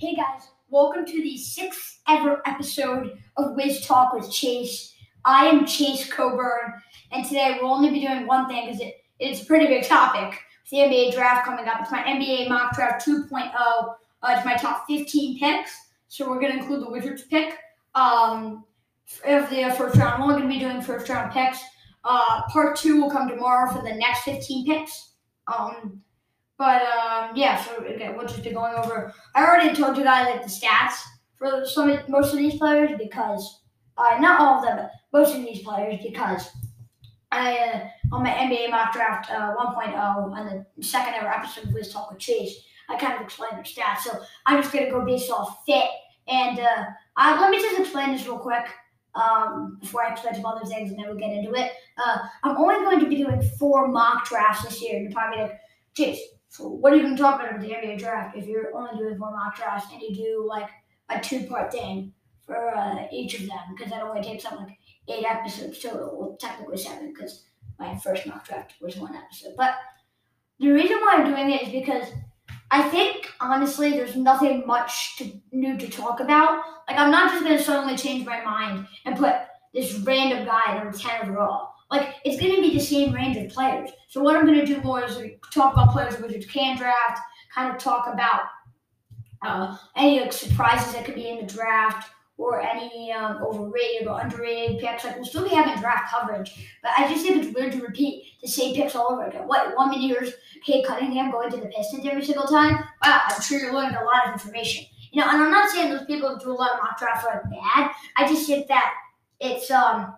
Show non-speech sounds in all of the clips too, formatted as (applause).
Hey guys, welcome to the sixth ever episode of Wiz Talk with Chase. I am Chase Coburn, and today we'll only be doing one thing because it, it's a pretty big topic. It's the NBA draft coming up. It's my NBA mock draft 2.0. Uh, it's my top 15 picks, so we're going to include the Wizards pick um, of the first round. I'm only going to be doing first round picks. Uh, part two will come tomorrow for the next 15 picks. Um, but um, yeah, so we'll just be going over. I already told you guys like the stats for some most of these players because uh, not all of them, but most of these players because I uh, on my NBA mock draft uh, 1.0 on the second ever episode of Wiz Talk with Chase, I kind of explained their stats. So I'm just gonna go based off fit and uh, I, let me just explain this real quick. Um, before I explain some other things and then we'll get into it. Uh, I'm only going to be doing four mock drafts this year. You're probably like, Chase, so what are you going to talk about with the NBA draft if you're only doing four mock drafts and you do like a two part thing for uh, each of them? Because that only takes up like eight episodes total. Well, technically seven because my first mock draft was one episode. But the reason why I'm doing it is because I think honestly there's nothing much to, new to talk about. Like I'm not just going to suddenly change my mind and put this random guy number ten overall. Like it's going to be the same range of players. So what I'm going to do more is talk about players which Wizards can draft, kind of talk about uh, any like, surprises that could be in the draft or any um, overrated or underrated picks. Like we'll still be having draft coverage, but I just think it's weird to repeat the same picks all over again. What one minute here's Cade Cunningham going to the Pistons every single time? Wow, I'm sure you're learning a lot of information. You know, and I'm not saying those people who do a lot of mock drafts are bad. I just think that it's um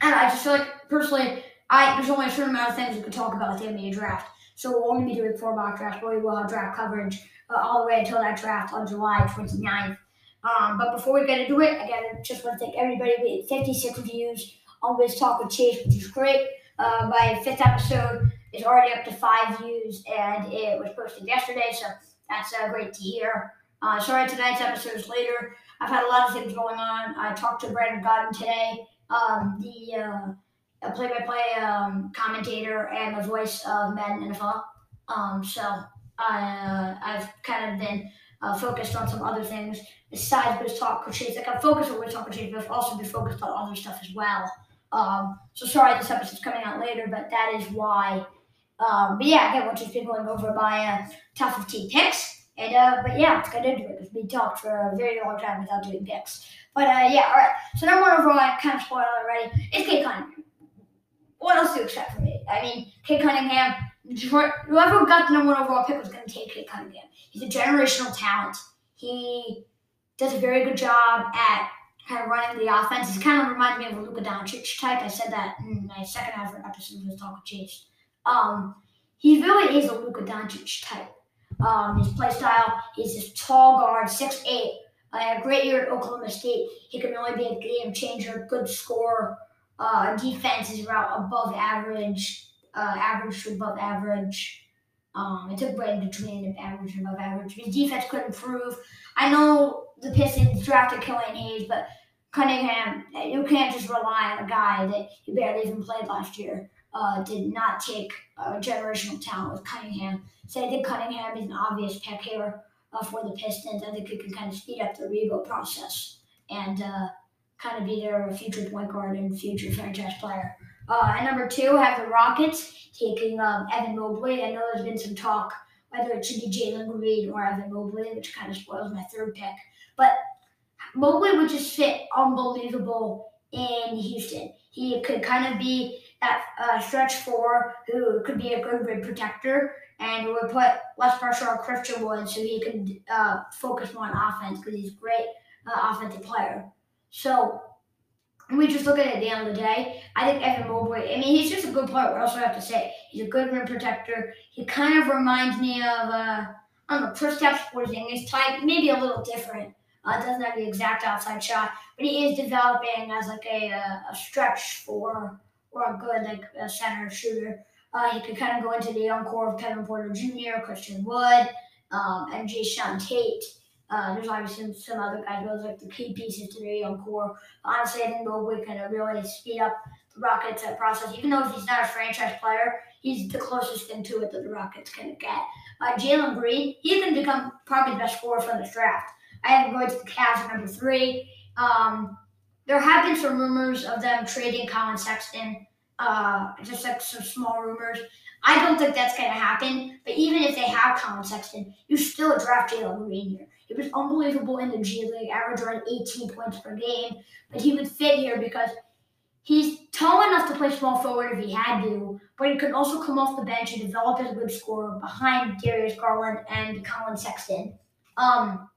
and I just feel like personally, I there's only a certain amount of things we could talk about with the NBA draft. So we'll only be doing four mock drafts, but we will have draft coverage uh, all the way until that draft on July 29th. Um, but before we get into it, again, I just want to thank everybody. We had 56 views on Wiz Talk with Chase, which is great. Uh, my fifth episode is already up to five views, and it was posted yesterday, so that's uh, great to hear. Uh, sorry, tonight's episode is later. I've had a lot of things going on. I talked to Brandon Gaudin today um, the uh, play-by-play um, commentator and the voice of Madden NFL. Um, so I, uh, I've kind of been uh, focused on some other things besides Wiz Talk Crusades. Like I'm focused on Wiz Talk Crusades, but I've also been focused on other stuff as well. Um, so sorry this episode's coming out later, but that is why. Um, but yeah, again, we'll just be going over my uh, top 15 picks. And uh, but yeah, let's get into it we talked for a very long time without doing picks. But uh, yeah, all right. So number one overall, I kind of spoiled already. It's Cade Cunningham. What else do you expect from me? I mean, Cade Cunningham. Whoever got the number one overall pick was going to take Cade Cunningham. He's a generational talent. He does a very good job at kind of running the offense. He kind of reminds me of a Luka Doncic type. I said that in my second episode of the Talk with Chase. Um, he really is a Luka Doncic type. Um, his play style, he's this tall guard, six eight, had a great year at Oklahoma State. He can really be a game changer, good scorer. Uh, defense is about above average, uh, average to above average. Um, it took right in between average and above average. His defense could improve. I know the Pistons drafted Killian Hayes, but Cunningham, you can't just rely on a guy that he barely even played last year. Uh, did not take a generational talent with Cunningham. So I think Cunningham is an obvious pick here uh, for the Pistons. I think it can kind of speed up the rebuild process and uh, kind of be their future point guard and future franchise player. Uh, and number two, I have the Rockets taking um, Evan Mobley. I know there's been some talk whether it should be Jalen Green or Evan Mobley, which kind of spoils my third pick. But Mobley would just fit unbelievable in Houston. He could kind of be that uh, stretch four who could be a good rim protector and would put less pressure on Christian Wood so he could uh, focus more on offense because he's a great uh, offensive player. So we just look at it at the end of the day. I think Evan Mobley, I mean, he's just a good player. Also have to say he's a good rim protector. He kind of reminds me of, uh, I don't know, Kristaps Porzingis type, maybe a little different. Uh, doesn't have the exact outside shot, but he is developing as like a, uh, a stretch four or a good like a center shooter. Uh, he could kind of go into the young core of Kevin Porter Jr., Christian Wood, um, and Jae'Sean Tate. Uh, there's obviously some other guys, those like the key pieces to their young core. Honestly, I think Mobley can really speed up the Rockets' uh, process. Even though he's not a franchise player, he's the closest thing to it that the Rockets can get. Uh, Jalen Green, he can become probably the best scorer from this draft. I have him going to the Cavs number three. Um, there have been some rumors of them trading Collin Sexton, uh, just like some small rumors. I don't think that's going to happen. But even if they have Collin Sexton, you still draft Jalen Green here. He was unbelievable in the G League, average around 18 points per game. But he would fit here because he's tall enough to play small forward if he had to, but he could also come off the bench and develop as a good scorer behind Darius Garland and Colin Sexton. Um,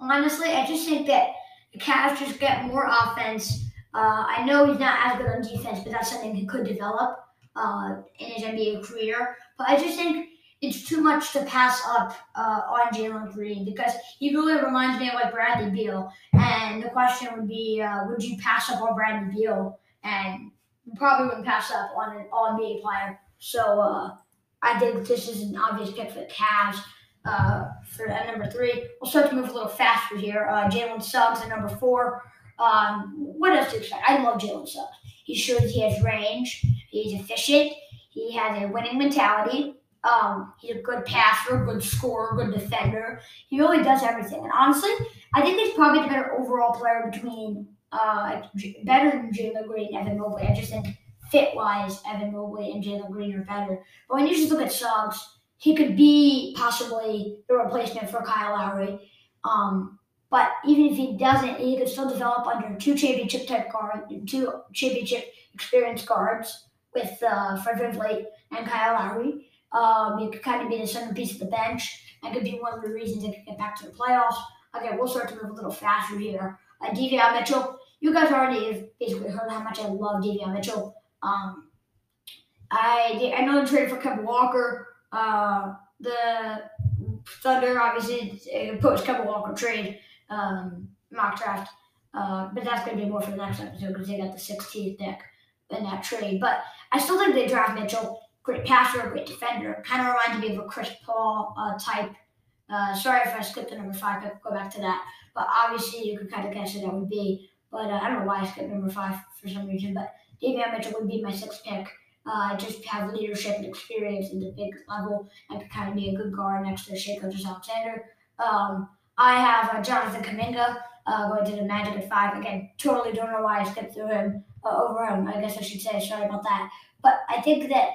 honestly, I just think that the Cavs just get more offense. Uh, I know he's not as good on defense, but that's something he could develop uh, in his NBA career. But I just think it's too much to pass up uh, on Jalen Green because he really reminds me of like Bradley Beal. And the question would be, uh, would you pass up on Bradley Beal? And you probably wouldn't pass up on an All NBA player. So uh, I think this is an obvious pick for the Cavs. Uh, for at number three, we'll start to move a little faster here. Uh, Jalen Suggs at number four. Um, what else to expect? I love Jalen Suggs. He shows he has range. He's efficient. He has a winning mentality. Um, he's a good passer, good scorer, good defender. He really does everything. And honestly, I think he's probably the better overall player between uh, better than Jalen Green and Evan Mobley. I just think fit wise, Evan Mobley and Jalen Green are better. But when you just look at Suggs, he could be possibly the replacement for Kyle Lowry. Um, but even if he doesn't, he could still develop under two championship type guards, two championship experience guards with uh, Fred VanVleet and Kyle Lowry. Um, he could kind of be the centerpiece of the bench and could be one of the reasons they could get back to the playoffs. Okay, we'll start to move a little faster here. Uh, Davion Mitchell, you guys already have basically heard how much I love Davion Mitchell. Um, I I know they traded for Kemba Walker. Uh, the Thunder obviously uh, post Kemba Walker trade um, mock draft, uh, but that's going to be more for the next episode because they got the 16th pick in that trade. But I still think they draft Mitchell. Great passer, great defender. Kind of reminds me of a Chris Paul uh, type. Uh, sorry if I skipped the number five pick. Go back to that. But obviously, you could kind of guess who that would be. But uh, I don't know why I skipped number five for some reason. But Davion Mitchell would be my sixth pick. Uh, just have leadership and experience in the big level and kind of be a good guard next to Shai Alexander. Um, I have uh, Jonathan Kuminga uh, going to the Magic at five. Again, totally don't know why I skipped through him uh, over him. I guess I should say sorry about that. But I think that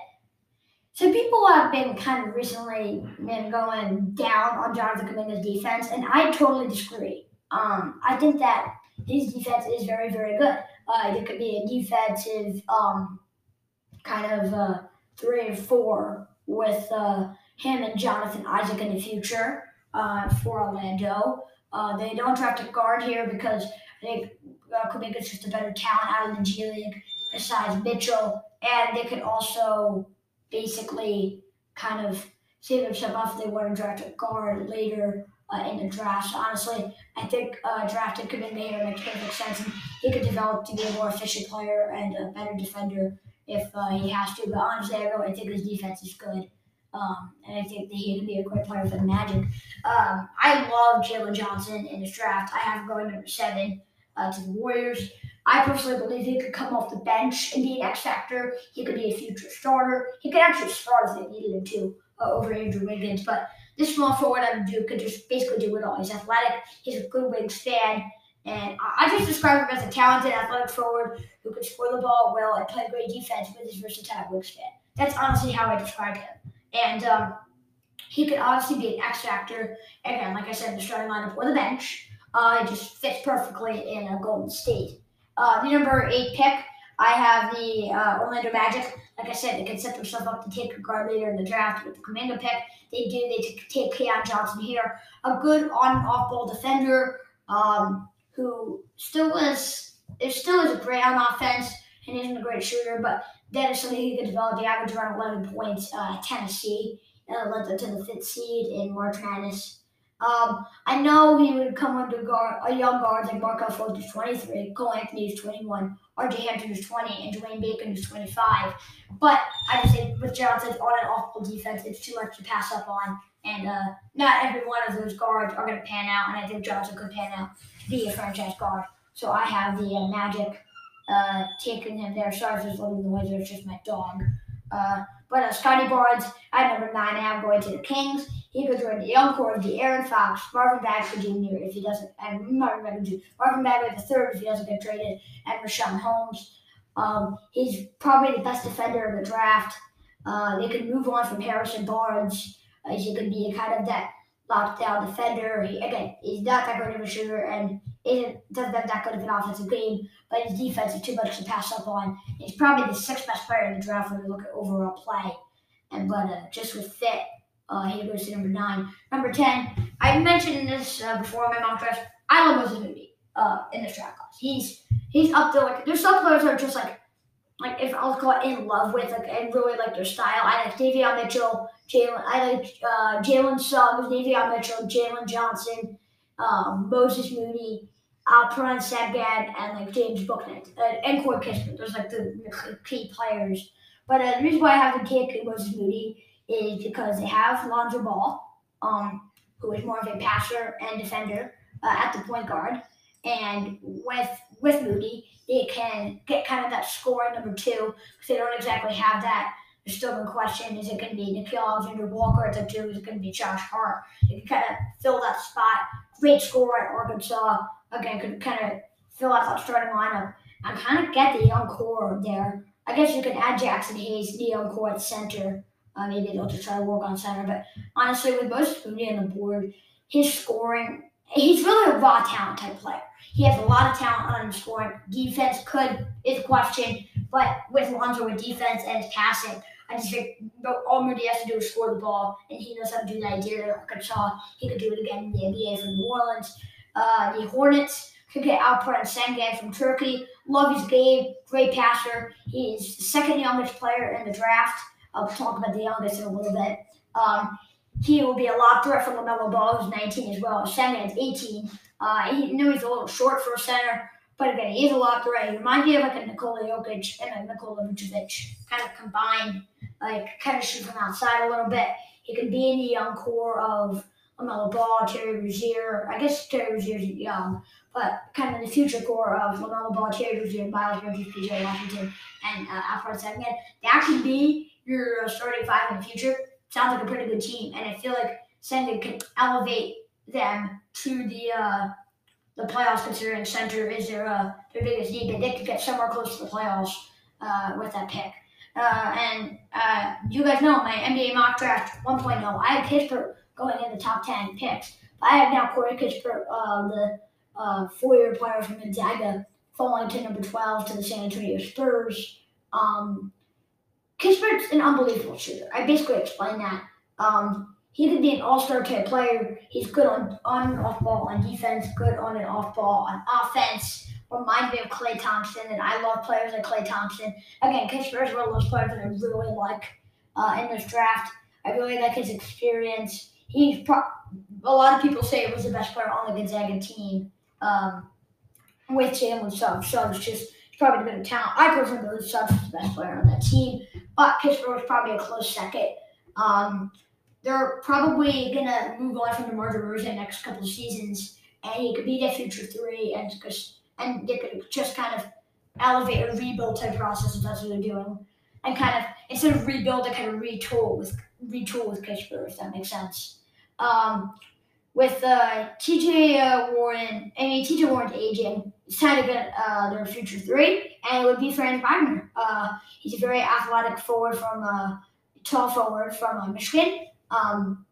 some people have been kind of recently been going down on Jonathan Kuminga's defense, and I totally disagree. Um, I think that his defense is very, very good. Uh, it could be a defensive um, kind of uh, three and four with uh, him and Jonathan Isaac in the future uh, for Orlando. Uh, they don't draft a guard here because they uh, Kuminga's just a better talent out of the G League besides Mitchell, and they could also basically kind of save themselves off if they want to draft a guard later uh, in the draft. So honestly, I think uh, drafting Kuminga here makes perfect sense, and he could develop to be a more efficient player and a better defender if uh, he has to. But honestly, I really think his defense is good. Um, and I think that he could be a great player for the Magic. Um, I love Jalen Johnson in this draft. I have going number seven uh, to the Warriors. I personally believe he could come off the bench and be an X factor. He could be a future starter. He could actually start if they needed him to uh, over Andrew Wiggins. But this small forward out of Duke could just basically do it all. He's athletic. He's a good wingspan. And I just describe him as a talented athletic forward who can score the ball well and play great defense with his versatile wingspan. That's honestly how I describe him. And um, he could obviously be an X factor. Again, like I said, the starting lineup or the bench. Uh, it just fits perfectly in a Golden State. Uh, the number eight pick, I have the uh, Orlando Magic. Like I said, they can set themselves up to take a guard later in the draft with the commando pick. They do. They take Keon Johnson here, a good on and off ball defender. Um, who still was it still is great on offense and isn't a great shooter, but that is something he could develop. He averaged around 11 points uh, Tennessee, and led them to the fifth seed in March Madness. Um, I know he would come under guard, a young guard like Markelle Fultz is 23, Cole Anthony is 21, RJ Hampton is 20, and Dwayne Bacon is 25. But I just think with Johnson's on and off ball defense, it's too much to pass up on. And uh, not every one of those guards are going to pan out, and I think Johnson could pan out to be a franchise guard. So I have the uh, Magic uh, taking him there. Sorry a little noise, it's just my dog. Uh, but Scottie Barnes at number nine, have going to the Kings. He could join the young core of Aaron Fox, Marvin Bagley Jr. if he doesn't, and Marvin Bagley Jr. Marvin Bagley the third if he doesn't get traded, and Richaun Holmes. Um, he's probably the best defender of the draft. Uh, they could move on from Harrison Barnes. Uh, he could be a kind of that lockdown defender. He, again, he's not that good of a shooter and isn't doesn't have that good of an offensive game, but his defense is too much to pass up on. He's probably the sixth best player in the draft when you look at overall play. And but uh, just with fit, uh, he goes to number nine. Number ten, I mentioned this uh, before in my mock draft. I love Moses uh, in this draft class. He's he's up there. Like there's some players that are just like like if I'll call it in love with like and really like their style. I like Davion Mitchell, Jalen. I like uh, Jalen Suggs, Davion Mitchell, Jalen Johnson, um, Moses Moody, Alperen Sengun, and like James Bouknight uh, and Corey Kispert. Those like the, the key players. But uh, the reason why I have the kick Moses Moody is because they have Lonzo Ball, um, who is more of a passer and defender uh, at the point guard, and with with Moody, they can get kind of that scoring number two because they don't exactly have that. There's still a question: Is it going to be Nickeil Alexander-Walker at the two? Is it going to be Josh Hart? They can kind of fill that spot. Great score at Arkansas. Again, could kind of fill out that starting lineup and kind of get the young core there. I guess you could add Jaxson Hayes, the young core at center. Uh, maybe they'll just try to work on center. But honestly, with most Moody on the board, his scoring, he's really a raw talent type player. He has a lot of talent on his scoring. Defense could is a question, but with Lonzo with defense and his passing, I just think all Moody has to do is score the ball, and he knows how to do that. He did it Arkansas. He could do it again in the NBA for New Orleans. Uh, the Hornets could get Alperen Sengun from Turkey. Love his game. Great passer. He's the second youngest player in the draft. I'll talk about the youngest in a little bit. Um, he will be a lob threat for LaMelo Ball, who's 19 as well. Sengun is 18. Uh, he knew he's a little short for a center, but again, he's a lob threat. He reminds me of like a Nikola Jokic and a Nikola Vucevic, kind of combined, like kind of shoot from outside a little bit. He can be in the young core of LaMelo Ball, Terry Rozier. I guess Terry Rozier's young, but kind of the future core of LaMelo Ball, Terry Rozier, Miles Bridges, PJ Washington, and uh, Alperen Sengun. That could be your uh, starting five in the future. Sounds like a pretty good team, and I feel like Sengun can elevate them to the uh, the playoffs, considering center is their uh, their biggest need. but They could get somewhere close to the playoffs uh, with that pick. Uh, and uh, you guys know my NBA mock draft 1.0. I had Kispert going in the top 10 picks. But I have now Corey Kispert, uh, the uh, four-year player from Gonzaga, falling to number 12 to the San Antonio Spurs. Um, Kispert's an unbelievable shooter. I basically explained that. Um, he could be an all-star type player. He's good on on and off ball on defense, good on and off ball on offense. Reminds me of Klay Thompson, and I love players like Klay Thompson. Again, Kispert is one of those players that I really like uh, in this draft. I really like his experience. He's pro- a lot of people say it was the best player on the Gonzaga team um, with Jalen Suggs. Suggs just he's probably the better talent. I personally believe Suggs is the best player on that team, but Kispert was probably a close second. Um, they're probably gonna move on from DeMar DeRozan next couple of seasons, and he could be their future three, and just and they could just kind of elevate a rebuild type process if that's what they're doing, and kind of instead of rebuild, they kind of retool with retool with Kispert, if that makes sense. Um, with uh, TJ uh, Warren, I mean TJ Warren's aging, it's time to get uh, their future three, and it would be Franz Wagner. Uh, he's a very athletic forward from uh, tall forward from uh, Michigan. Um,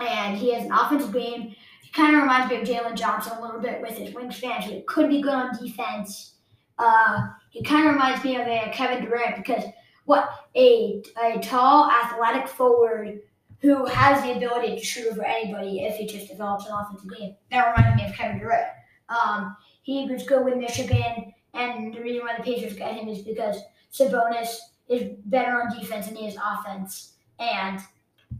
and he has an offensive game. He kind of reminds me of Jalen Johnson a little bit with his wingspan. He could be good on defense. Uh, he kind of reminds me of Kevin Durant because what a a tall, athletic forward who has the ability to shoot over anybody if he just develops an offensive game. That reminds me of Kevin Durant. Um, he was good with Michigan, and the reason why the Patriots got him is because Sabonis is better on defense than he is offense, and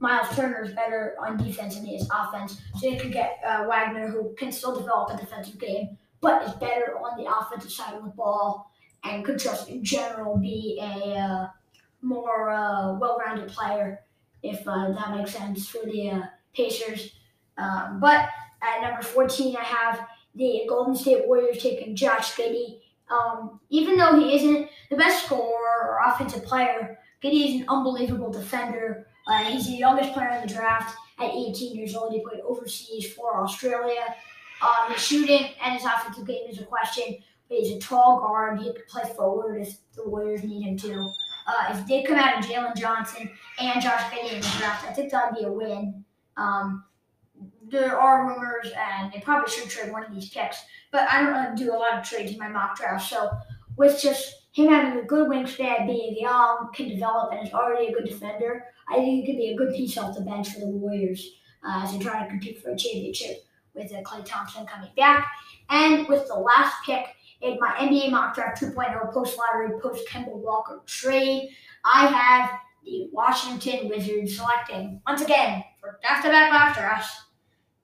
Miles Turner is better on defense than he is offense. So you could get uh, Wagner, who can still develop a defensive game, but is better on the offensive side of the ball and could just in general be a uh, more uh, well-rounded player, if uh, that makes sense for the uh, Pacers. Um, but at number 14, I have the Golden State Warriors taking Josh Giddey. Um, even though he isn't the best scorer or offensive player, Giddey is an unbelievable defender. Uh, he's the youngest player in the draft at 18 years old. He played overseas for Australia. Um, his shooting and his offensive game is a question, but he's a tall guard. He can play forward if the Warriors need him to. Uh, if they come out of Jalen Johnson and Josh Giddey in the draft, I think that would be a win. Um, there are rumors, and they probably should trade one of these picks, but I don't really do a lot of trades in my mock draft. So with just him having a good wingspan, being young, can develop, and is already a good defender, I think he could be a good piece off the bench for the Warriors uh, as they try to compete for a championship with uh, Klay Thompson coming back. And with the last pick in my NBA mock draft 2.0 post lottery, post Kemba Walker trade, I have the Washington Wizards selecting once again for back to back mock.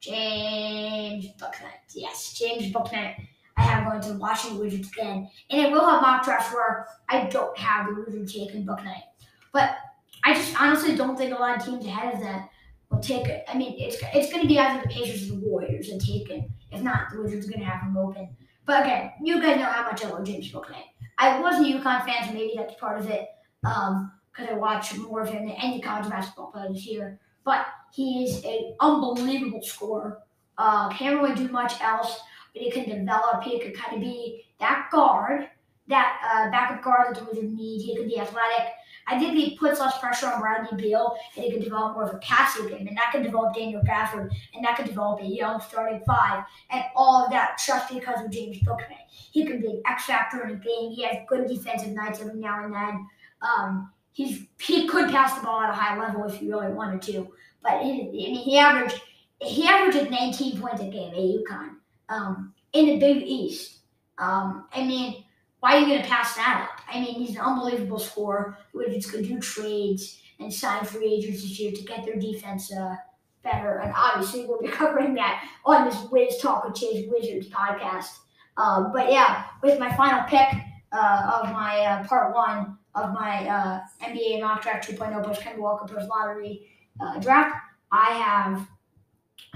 James Bouknight. Yes, James Bouknight. I have going to Washington Wizards again. And it will have mock drafts where I don't have the Wizards taking Bouknight. But I just honestly don't think a lot of teams ahead of them will take it. I mean, it's it's going to be either the Pacers or the Warriors and take it. If not, the Wizards are going to have him open. But again, you guys know how much I love James Bouknight. I was a UConn fan, so maybe that's part of it. Um, because I watch more of him than any college basketball players here. But he is an unbelievable scorer. Uh, can't really do much else, but he can develop. He could kind of be that guard, that uh, backup guard that the Wizards need. He could be athletic. I think he puts less pressure on Bradley Beal, and he can develop more of a passing game, and that can develop Daniel Gafford, and that can develop a young starting five, and all of that just because of James Bouknight. He can be an X factor in a game. He has good defensive nights every now and then. Um, he's he could pass the ball at a high level if he really wanted to, but he, he averaged he averaged 19 points a game at UConn um, in the Big East. Um, I mean, why are you going to pass that up? I mean, he's an unbelievable scorer. The Wizards could do trades and sign free agents this year to get their defense uh, better. And obviously, we'll be (laughs) covering that on this Wiz Talk with Chase Wizards podcast. Um, but yeah, with my final pick uh, of my uh, part one of my uh, NBA mock draft 2.0 post Kemba Walker post lottery uh, draft, I have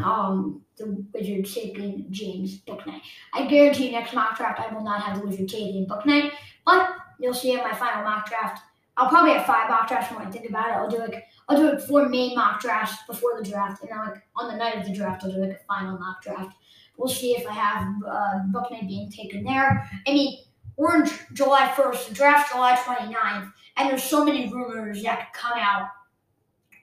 um, the Wizards taking James Bouknight. I guarantee next mock draft I will not have the Wizards taking Bouknight, but you'll see in my final mock draft. I'll probably have five mock drafts when I think about it. I'll do like I'll do like four main mock drafts before the draft, and then like on the night of the draft, I'll do like a final mock draft. We'll see if I have uh, Bouknight being taken there. I mean, we're in July 1st, the draft July 29th, and there's so many rumors that could come out.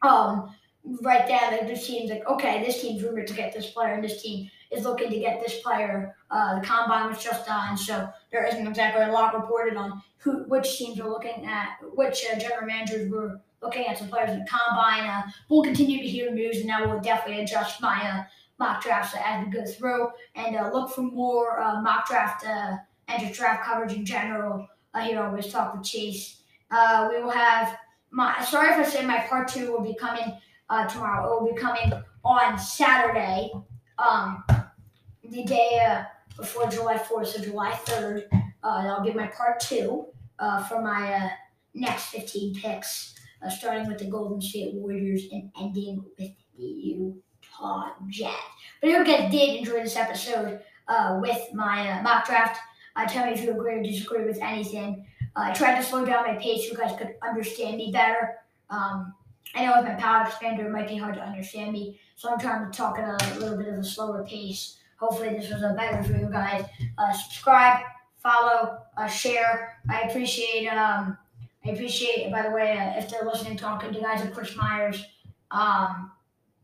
Um, right there, like this team's like, okay, this team's rumored to get this player, and this team is looking to get this player. Uh, the combine was just done, so there isn't exactly a lot reported on who, which teams are looking at, which uh, general managers were looking at some players in the combine. Uh, we'll continue to hear news, and I will definitely adjust my uh, mock drafts as we go through, and uh, look for more uh, mock draft and just draft coverage in general. Here on Wiz Talk with Chase. We will have my. Sorry if I say my part two will be coming uh, tomorrow. It will be coming on Saturday, um, the day uh, before July 4th, so July 3rd. Uh, that'll be my part two uh, for my uh, next 15 picks, uh, starting with the Golden State Warriors and ending with the Utah Jazz. But if you guys did enjoy this episode uh, with my mock draft, tell me if you agree or disagree with anything. I tried to slow down my pace so you guys could understand me better. Um, I know with my palate expander, it might be hard to understand me, so I'm trying to talk at a little bit of a slower pace. Hopefully, this was a better for you guys. Uh, subscribe, follow, uh, share. I appreciate. Um, I appreciate. By the way, uh, if they're listening, talking to guys like Chris Myers, um,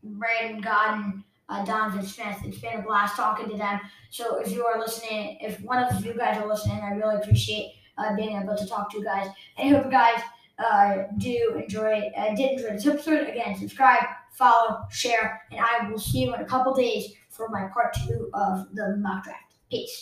Brandon Gaudin, uh, Donovan Smith. It's been a blast talking to them. So if you are listening, if one of you guys are listening, I really appreciate uh, being able to talk to you guys. I hope you guys uh, do enjoy uh, did enjoy this episode. Again, subscribe, follow, share, and I will see you in a couple days for my part two of the mock draft. Peace.